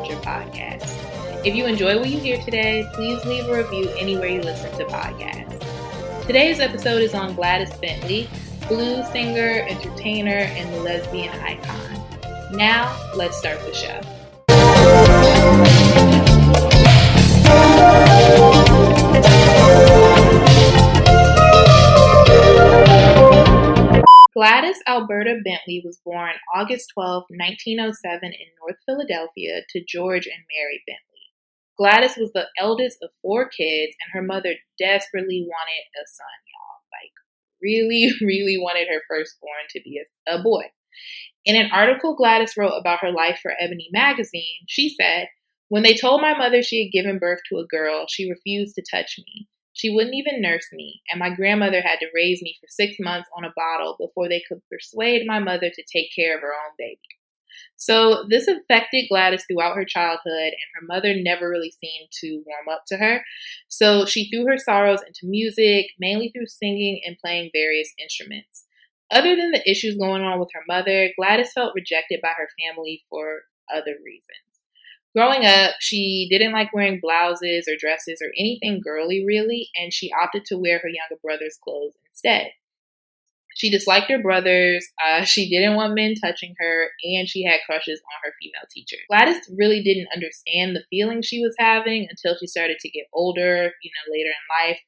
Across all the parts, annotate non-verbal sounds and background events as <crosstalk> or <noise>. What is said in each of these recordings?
Culture podcast. If you enjoy what you hear today, please leave a review anywhere you listen to podcasts. Today's episode is on Gladys Bentley, blues singer, entertainer, and lesbian icon. Now, let's start the show. Gladys Alberta Bentley was born August 12, 1907, in North Philadelphia to George and Mary Bentley. Gladys was the eldest of four kids, and her mother desperately wanted a son, y'all. Like, really, <laughs> really wanted her firstborn to be a, a boy. In an article Gladys wrote about her life for Ebony magazine, she said, When they told my mother she had given birth to a girl, she refused to touch me. She wouldn't even nurse me, and my grandmother had to raise me for six months on a bottle before they could persuade my mother to take care of her own baby. So this affected Gladys throughout her childhood, and her mother never really seemed to warm up to her. So she threw her sorrows into music, mainly through singing and playing various instruments. Other than the issues going on with her mother, Gladys felt rejected by her family for other reasons. Growing up, she didn't like wearing blouses or dresses or anything girly, really, and she opted to wear her younger brother's clothes instead. She disliked her brothers, uh, she didn't want men touching her, and she had crushes on her female teacher. Gladys really didn't understand the feelings she was having until she started to get older, you know, later in life.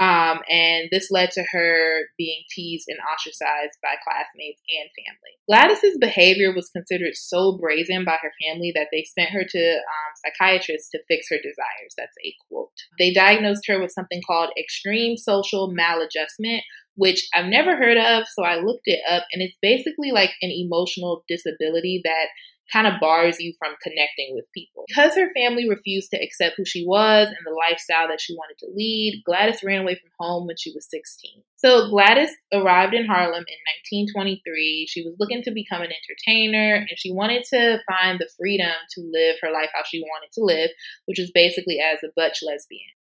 Um, and this led to her being teased and ostracized by classmates and family. Gladys's behavior was considered so brazen by her family that they sent her to um, psychiatrists to fix her desires. That's a quote. They diagnosed her with something called extreme social maladjustment, which I've never heard of. So I looked it up, and it's basically like an emotional disability that kind of bars you from connecting with people. Because her family refused to accept who she was and the lifestyle that she wanted to lead, Gladys ran away from home when she was 16. So Gladys arrived in Harlem in 1923. She was looking to become an entertainer and she wanted to find the freedom to live her life how she wanted to live, which was basically as a butch lesbian.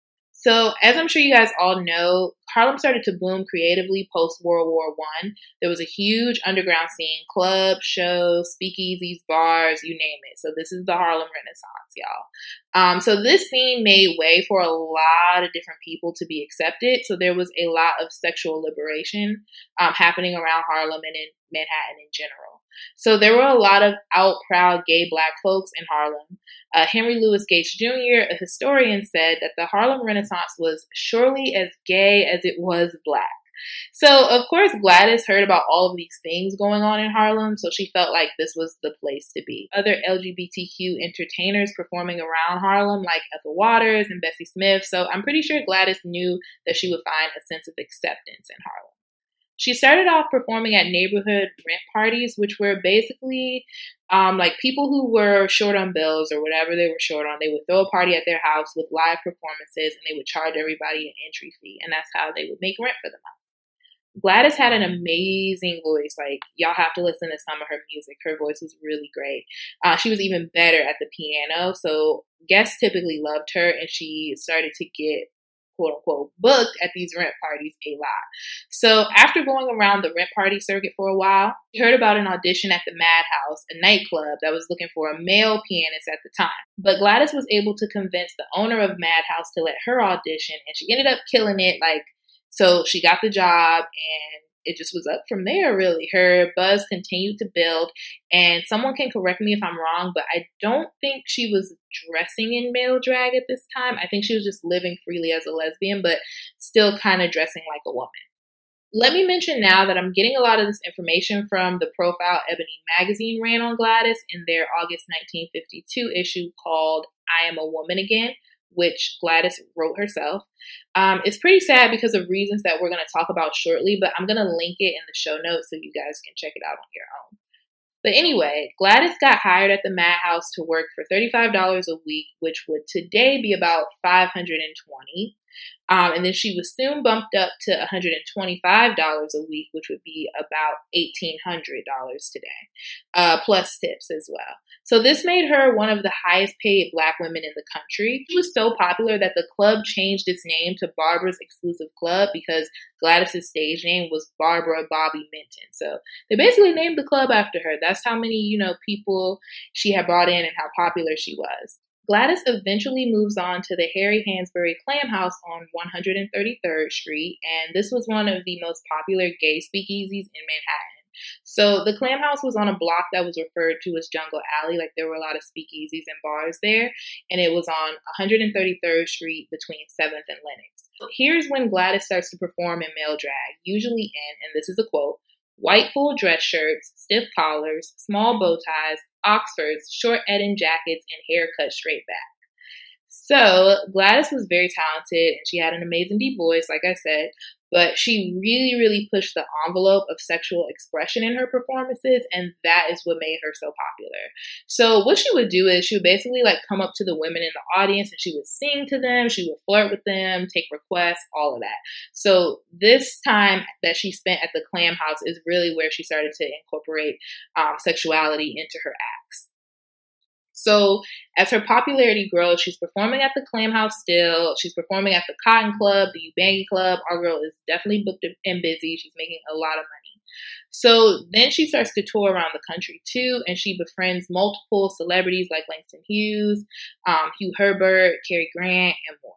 So, as I'm sure you guys all know, Harlem started to boom creatively post World War One. There was a huge underground scene, clubs, shows, speakeasies, bars, you name it. So this is the Harlem Renaissance, y'all. Um, so this scene made way for a lot of different people to be accepted. So there was a lot of sexual liberation um, happening around Harlem and in Manhattan in general. So there were a lot of out proud gay black folks in Harlem. Uh, Henry Louis Gates Jr., a historian, said that the Harlem Renaissance was surely as gay as it was black. So, of course, Gladys heard about all of these things going on in Harlem, so she felt like this was the place to be. Other LGBTQ entertainers performing around Harlem, like Ethel Waters and Bessie Smith, so I'm pretty sure Gladys knew that she would find a sense of acceptance in Harlem. She started off performing at neighborhood rent parties, which were basically um, like people who were short on bills or whatever they were short on. They would throw a party at their house with live performances and they would charge everybody an entry fee. And that's how they would make rent for the month. Gladys had an amazing voice. Like, y'all have to listen to some of her music. Her voice was really great. Uh, she was even better at the piano. So, guests typically loved her, and she started to get quote unquote booked at these rent parties a lot. So after going around the rent party circuit for a while, he heard about an audition at the Madhouse, a nightclub that was looking for a male pianist at the time. But Gladys was able to convince the owner of Madhouse to let her audition, and she ended up killing it. Like, so she got the job and it just was up from there, really. Her buzz continued to build, and someone can correct me if I'm wrong, but I don't think she was dressing in male drag at this time. I think she was just living freely as a lesbian, but still kind of dressing like a woman. Let me mention now that I'm getting a lot of this information from the profile Ebony Magazine ran on Gladys in their August 1952 issue called I Am a Woman Again, which Gladys wrote herself. Um, it's pretty sad because of reasons that we're going to talk about shortly, but I'm going to link it in the show notes so you guys can check it out on your own. But anyway, Gladys got hired at the Madhouse to work for $35 a week, which would today be about 520. Um, and then she was soon bumped up to $125 a week, which would be about $1,800 today, uh, plus tips as well. So this made her one of the highest paid black women in the country. She was so popular that the club changed its name to Barbara's Exclusive Club because Gladys's stage name was Barbara Bobby Minton. So they basically named the club after her. That's how many, you know, people she had brought in and how popular she was. Gladys eventually moves on to the Harry Hansberry Clam House on 133rd Street, and this was one of the most popular gay speakeasies in Manhattan. So the Clam House was on a block that was referred to as Jungle Alley, like there were a lot of speakeasies and bars there, and it was on 133rd Street between 7th and Lenox. Here's when Gladys starts to perform in male drag, usually in, and this is a quote, white full dress shirts, stiff collars, small bow ties, Oxfords, short Eton jackets, and hair cut straight back. So Gladys was very talented and she had an amazing deep voice, like I said, but she really, really pushed the envelope of sexual expression in her performances, and that is what made her so popular. So, what she would do is she would basically like come up to the women in the audience and she would sing to them, she would flirt with them, take requests, all of that. So, this time that she spent at the Clam House is really where she started to incorporate um, sexuality into her acts. So as her popularity grows, she's performing at the Clam House still. She's performing at the Cotton Club, the Ubangi Club. Our girl is definitely booked and busy. She's making a lot of money. So then she starts to tour around the country too, and she befriends multiple celebrities like Langston Hughes, um, Hugh Herbert, Cary Grant, and more.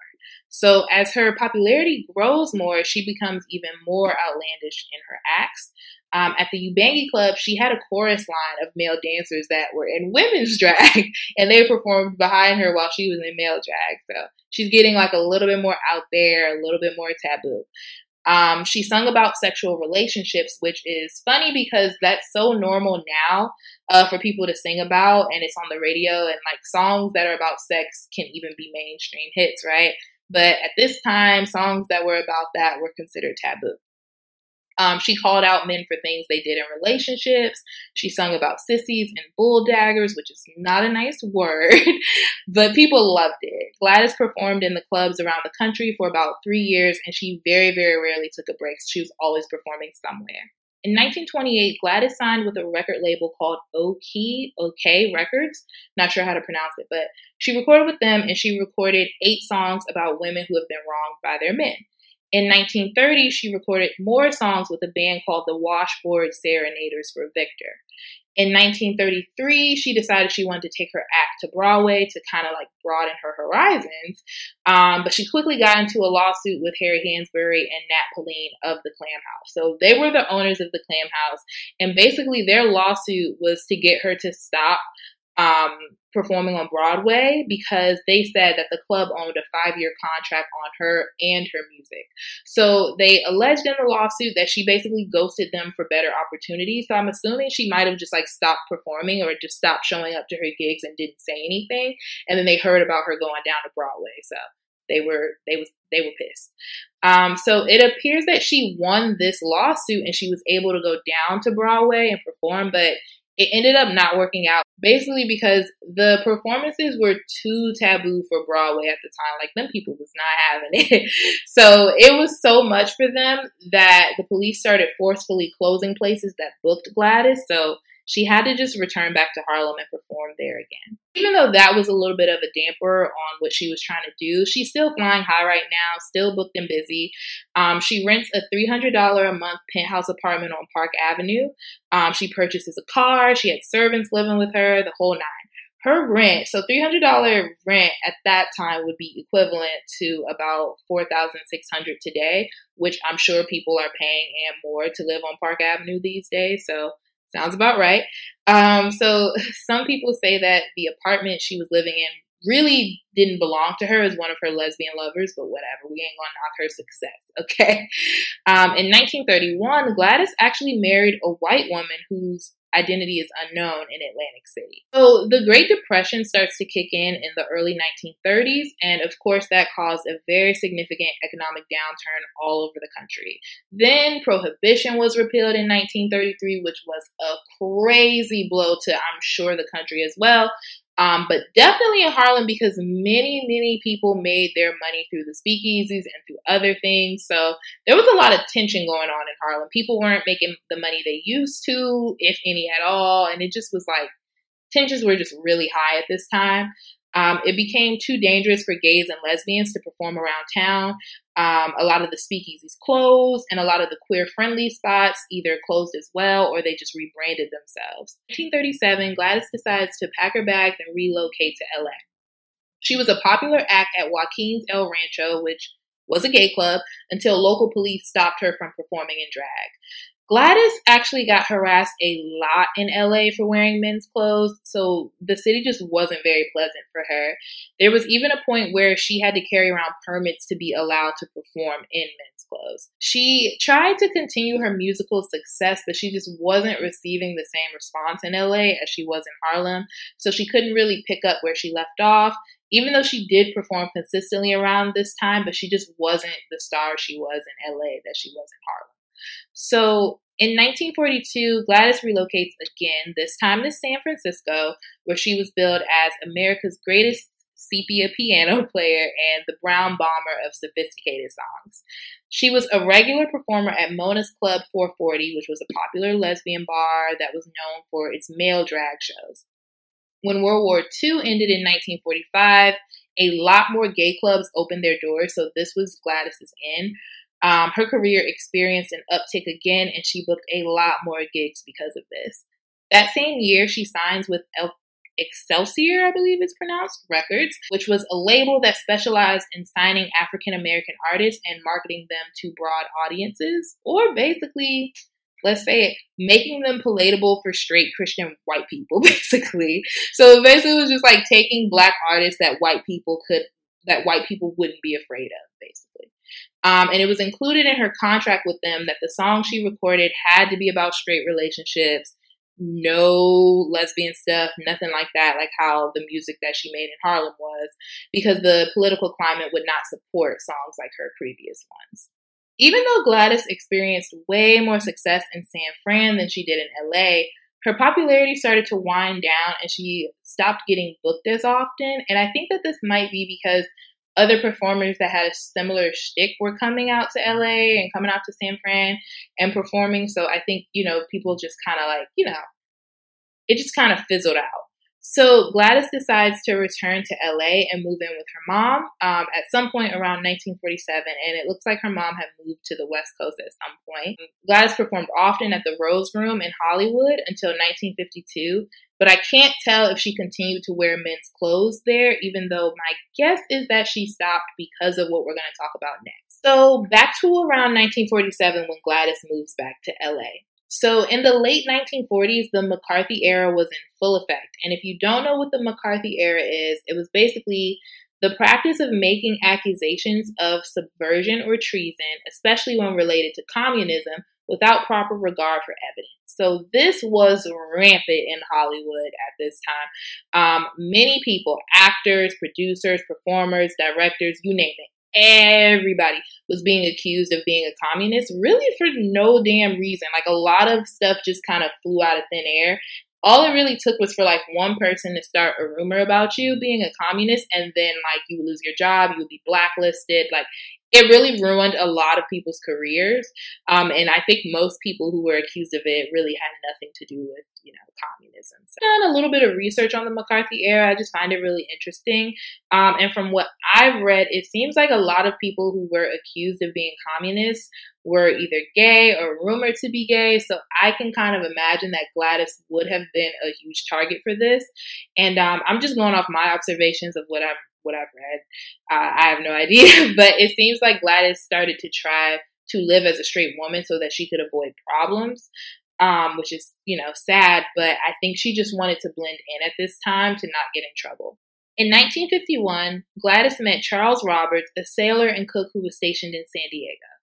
So as her popularity grows more, she becomes even more outlandish in her acts. Um, at the Ubangi Club, she had a chorus line of male dancers that were in women's <laughs> drag, and they performed behind her while she was in male drag. So she's getting like a little bit more out there, a little bit more taboo. Um, she sung about sexual relationships, which is funny because that's so normal now uh, for people to sing about, and it's on the radio, and like songs that are about sex can even be mainstream hits, right? But at this time, songs that were about that were considered taboo. Um, she called out men for things they did in relationships. She sung about sissies and bull daggers, which is not a nice <laughs> word, but people loved it. Gladys performed in the clubs around the country for about three years, and she very, very rarely took a break. She was always performing somewhere. In 1928, Gladys signed with a record label called OK OK Records. Not sure how to pronounce it, but she recorded with them and she recorded eight songs about women who have been wronged by their men. In 1930, she recorded more songs with a band called the Washboard Serenaders for Victor. In 1933, she decided she wanted to take her act to Broadway to kind of like broaden her horizons. Um, but she quickly got into a lawsuit with Harry Hansberry and Nat Pauline of the Clam House. So they were the owners of the Clam House. And basically, their lawsuit was to get her to stop um, performing on Broadway because they said that the club owned a five year contract on her and her music. So they alleged in the lawsuit that she basically ghosted them for better opportunities. So I'm assuming she might have just like stopped performing or just stopped showing up to her gigs and didn't say anything. And then they heard about her going down to Broadway. So they were they was they were pissed. Um, so it appears that she won this lawsuit and she was able to go down to Broadway and perform, but it ended up not working out basically because the performances were too taboo for Broadway at the time. Like them people was not having it. <laughs> so it was so much for them that the police started forcefully closing places that booked Gladys. So she had to just return back to Harlem and perform there again. Even though that was a little bit of a damper on what she was trying to do, she's still flying high right now, still booked and busy. Um, she rents a $300 a month penthouse apartment on Park Avenue. Um, she purchases a car, she had servants living with her, the whole nine her rent so $300 rent at that time would be equivalent to about 4600 today which i'm sure people are paying and more to live on park avenue these days so Sounds about right. Um, so <laughs> some people say that the apartment she was living in really didn't belong to her as one of her lesbian lovers, but whatever. We ain't gonna knock her success, <laughs> okay? Um, in 1931, Gladys actually married a white woman whose identity is unknown in Atlantic City. So the Great Depression starts to kick in in the early 1930s, and of course, that caused a very significant economic downturn all over the country. Then Prohibition was repealed in 1933, which was a crazy blow to, I'm sure, the country as well. Um, but definitely in Harlem because many, many people made their money through the speakeasies and through other things. So there was a lot of tension going on in Harlem. People weren't making the money they used to, if any at all. And it just was like tensions were just really high at this time. Um, it became too dangerous for gays and lesbians to perform around town. Um, a lot of the speakeasies closed, and a lot of the queer friendly spots either closed as well or they just rebranded themselves. In 1937, Gladys decides to pack her bags and relocate to LA. She was a popular act at Joaquin's El Rancho, which was a gay club, until local police stopped her from performing in drag. Gladys actually got harassed a lot in LA for wearing men's clothes, so the city just wasn't very pleasant for her. There was even a point where she had to carry around permits to be allowed to perform in men's clothes. She tried to continue her musical success, but she just wasn't receiving the same response in LA as she was in Harlem, so she couldn't really pick up where she left off. Even though she did perform consistently around this time, but she just wasn't the star she was in LA that she was in Harlem. So in 1942, Gladys relocates again, this time to San Francisco, where she was billed as America's greatest sepia piano <laughs> player and the brown bomber of sophisticated songs. She was a regular performer at Mona's Club 440, which was a popular lesbian bar that was known for its male drag shows. When World War II ended in 1945, a lot more gay clubs opened their doors, so this was Gladys's in. Um, her career experienced an uptick again, and she booked a lot more gigs because of this. That same year, she signs with El- Excelsior, I believe it's pronounced, Records, which was a label that specialized in signing African American artists and marketing them to broad audiences, or basically, let's say it, making them palatable for straight Christian white people, <laughs> basically. So basically, it was just like taking black artists that white people could, that white people wouldn't be afraid of, basically. Um, and it was included in her contract with them that the song she recorded had to be about straight relationships, no lesbian stuff, nothing like that, like how the music that she made in Harlem was, because the political climate would not support songs like her previous ones. Even though Gladys experienced way more success in San Fran than she did in LA, her popularity started to wind down and she stopped getting booked as often. And I think that this might be because other performers that had a similar shtick were coming out to LA and coming out to San Fran and performing. So I think, you know, people just kind of like, you know, it just kind of fizzled out. So Gladys decides to return to LA and move in with her mom um, at some point around 1947, and it looks like her mom had moved to the West Coast at some point. Gladys performed often at the Rose Room in Hollywood until 1952, but I can't tell if she continued to wear men's clothes there, even though my guess is that she stopped because of what we're going to talk about next. So, back to around 1947 when Gladys moves back to LA. So, in the late 1940s, the McCarthy era was in full effect. And if you don't know what the McCarthy era is, it was basically the practice of making accusations of subversion or treason, especially when related to communism, without proper regard for evidence. So this was rampant in Hollywood at this time. Um, many people, actors, producers, performers, directors, you name it, everybody was being accused of being a communist, really for no damn reason. Like a lot of stuff just kind of flew out of thin air. All it really took was for like one person to start a rumor about you being a communist, and then like you would lose your job, you would be blacklisted. Like it really ruined a lot of people's careers. Um, and I think most people who were accused of it really had nothing to do with, you know, communism. So I've done a little bit of research on the McCarthy era. I just find it really interesting. Um, and from what I've read, it seems like a lot of people who were accused of being communists were either gay or rumored to be gay. So I can kind of imagine that Gladys would have been a huge target for this. And um, I'm just going off my observations of what I'm what I've read. Uh, I have no <laughs> idea, but it seems like Gladys started to try to live as a straight woman so that she could avoid problems, um, which is, you know, sad, but I think she just wanted to blend in at this time to not get in trouble. In 1951, Gladys met Charles Roberts, a sailor and cook who was stationed in San Diego.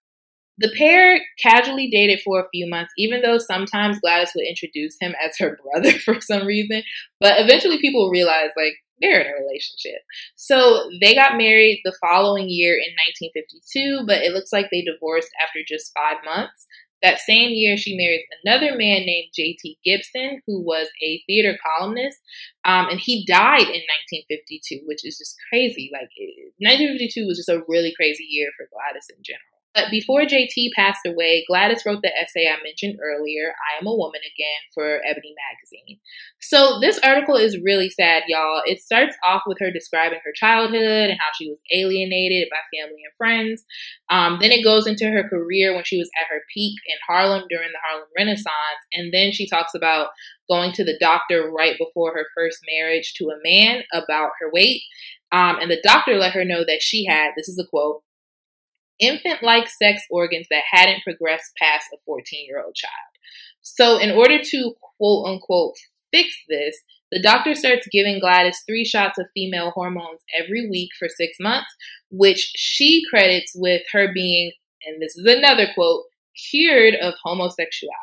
The pair casually dated for a few months, even though sometimes Gladys would introduce him as her <laughs> brother for some reason. But eventually people realized, like, they're in a relationship. So they got married the following year in 1952, but it looks like they divorced after just five months. That same year, she marries another man named J.T. Gibson, who was a theater columnist, um, and he died in 1952, which is just crazy. Like, 1952 was just a really crazy year for Gladys in general. But before JT passed away, Gladys wrote the essay I mentioned earlier, I Am a Woman Again, for Ebony Magazine. So this article is really sad, y'all. It starts off with her describing her childhood and how she was alienated by family and friends. Um, then it goes into her career when she was at her peak in Harlem during the Harlem Renaissance. And then she talks about going to the doctor right before her first marriage to a man about her weight. Um, and the doctor let her know that she had, this is a quote, infant like sex organs that hadn't progressed past a 14 year old child. So, in order to quote unquote fix this, the doctor starts giving Gladys three shots of female hormones every week for six months, which she credits with her being, and this is another quote, cured of homosexuality.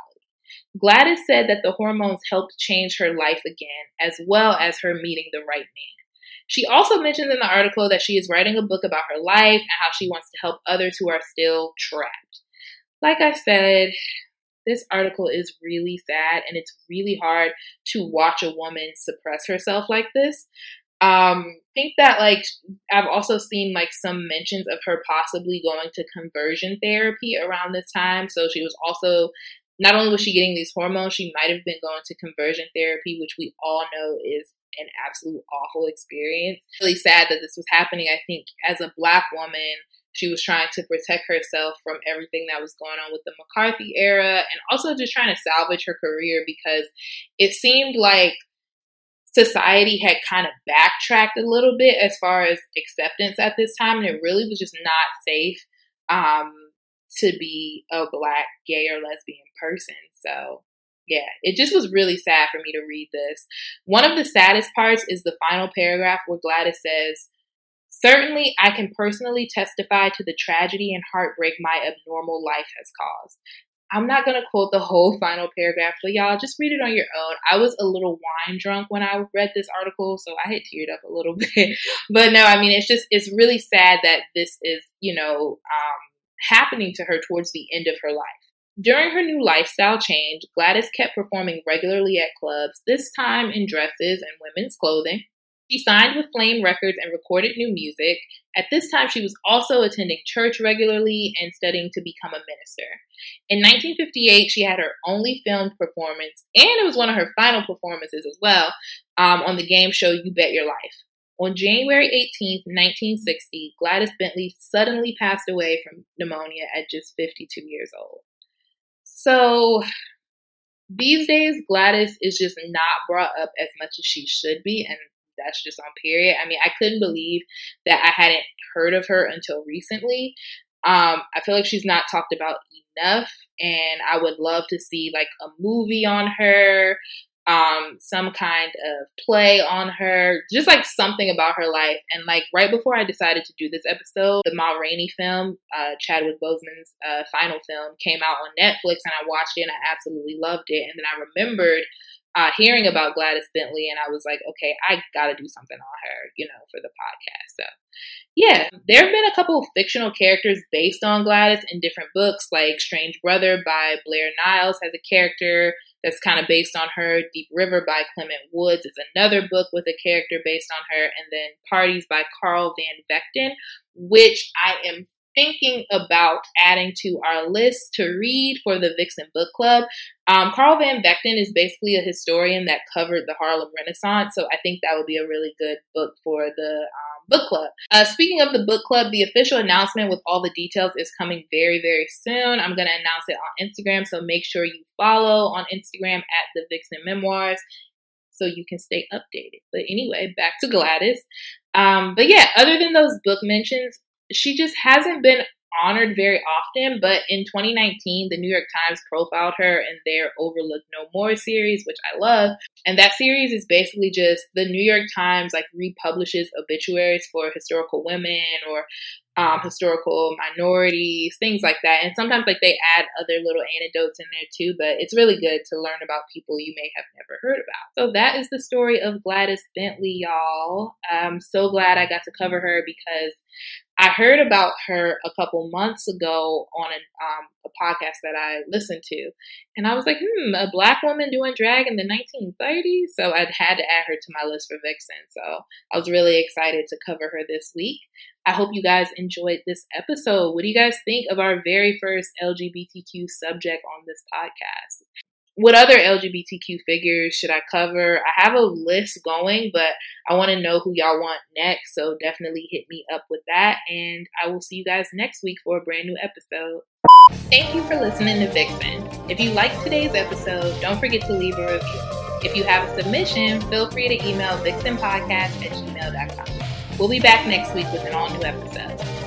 Gladys said that the hormones helped change her life again, as well as her meeting the right man. She also mentions in the article that she is writing a book about her life and how she wants to help others who are still trapped. Like I said, this article is really sad and it's really hard to watch a woman suppress herself like this. Um, think that like I've also seen like some mentions of her possibly going to conversion therapy around this time. So she was also not only was she getting these hormones, she might have been going to conversion therapy, which we all know is an absolute awful experience. Really sad that this was happening. I think as a black woman, she was trying to protect herself from everything that was going on with the McCarthy era and also just trying to salvage her career because it seemed like society had kind of backtracked a little bit as far as acceptance at this time and it really was just not safe um, to be a black gay or lesbian person so yeah, it just was really sad for me to read this. One of the saddest parts is the final paragraph where Gladys says, Certainly, I can personally testify to the tragedy and heartbreak my abnormal life has caused. I'm not going to quote the whole final paragraph, but y'all just read it on your own. I was a little wine drunk when I read this article, so I had teared up a little <laughs> bit. but no, I mean, it's just, it's really sad that this is, you know, um, happening to her towards the end of her life. During her new lifestyle change, Gladys kept performing regularly at clubs, this time in dresses and women's clothing. She signed with Flame Records and recorded new music. At this time, she was also attending church regularly and studying to become a minister. In 1958, she had her only filmed performance, and it was one of her final performances as well, um, on the game show You Bet Your Life. On January 18, 1960, Gladys Bentley suddenly passed away from pneumonia at just 52 years old. So these days, Gladys is just not brought up as much as she should be, and that's just on period. I mean, I couldn't believe that I hadn't heard of her until recently. Um, I feel like she's not talked about enough, and I would love to see like a movie on her um, some kind of play on her, just like something about her life. And like right before I decided to do this episode, the Ma Rainey film, uh, Chadwick Boseman's uh, final film, came out on Netflix, and I watched it and I absolutely loved it. And then I remembered uh, hearing about Gladys Bentley, and I was like, okay, I got to do something on her, you know, for the podcast. So, yeah, there have been a couple fictional characters based on Gladys in different books, like Strange Brother by Blair Niles has a character that's kind of based on her. Deep River by Clement Woods is another book with a character based on her. And then Parties by Carl Van Vechten, which I am thinking about adding to our list to read for the Vixen Book Club. Um, Carl Van Vechten is basically a historian that covered the Harlem Renaissance, so I think that would be a really good book for the um, book club. Uh, speaking of the book club, the official announcement with all the details is coming very, very soon. I'm going to announce it on Instagram, so make sure you follow on Instagram at the Vixen Memoirs so you can stay updated. But anyway, back to Gladys. Um, but yeah, other than those book mentions, she just hasn't been honored very often, but in 2019, the New York Times profiled her in their Overlook No More series, which I love. And that series is basically just the New York Times like republishes obituaries for historical women or um, historical minorities, things like that. And sometimes like they add other little anecdotes in there too, but it's really good to learn about people you may have never heard about. So that is the story of Gladys Bentley, y'all. I'm so glad I got to cover her because I heard about her a couple months ago on an, um, a podcast that I listened to, and I was like, hmm, a black woman doing drag in the 1930s. So I had to add her to my list for Vixen. So I was really excited to cover her this week. I hope you guys enjoyed this episode. What do you guys think of our very first LGBTQ subject on this podcast? What other LGBTQ figures should I cover? I have a list going, but I want to know who y'all want next. So definitely hit me up with that. And I will see you guys next week for a brand new episode. Thank you for listening to Vixen. If you liked today's episode, don't forget to leave a review. If you have a submission, feel free to email vixenpodcast at gmail.com. We'll be back next week with an all new episode.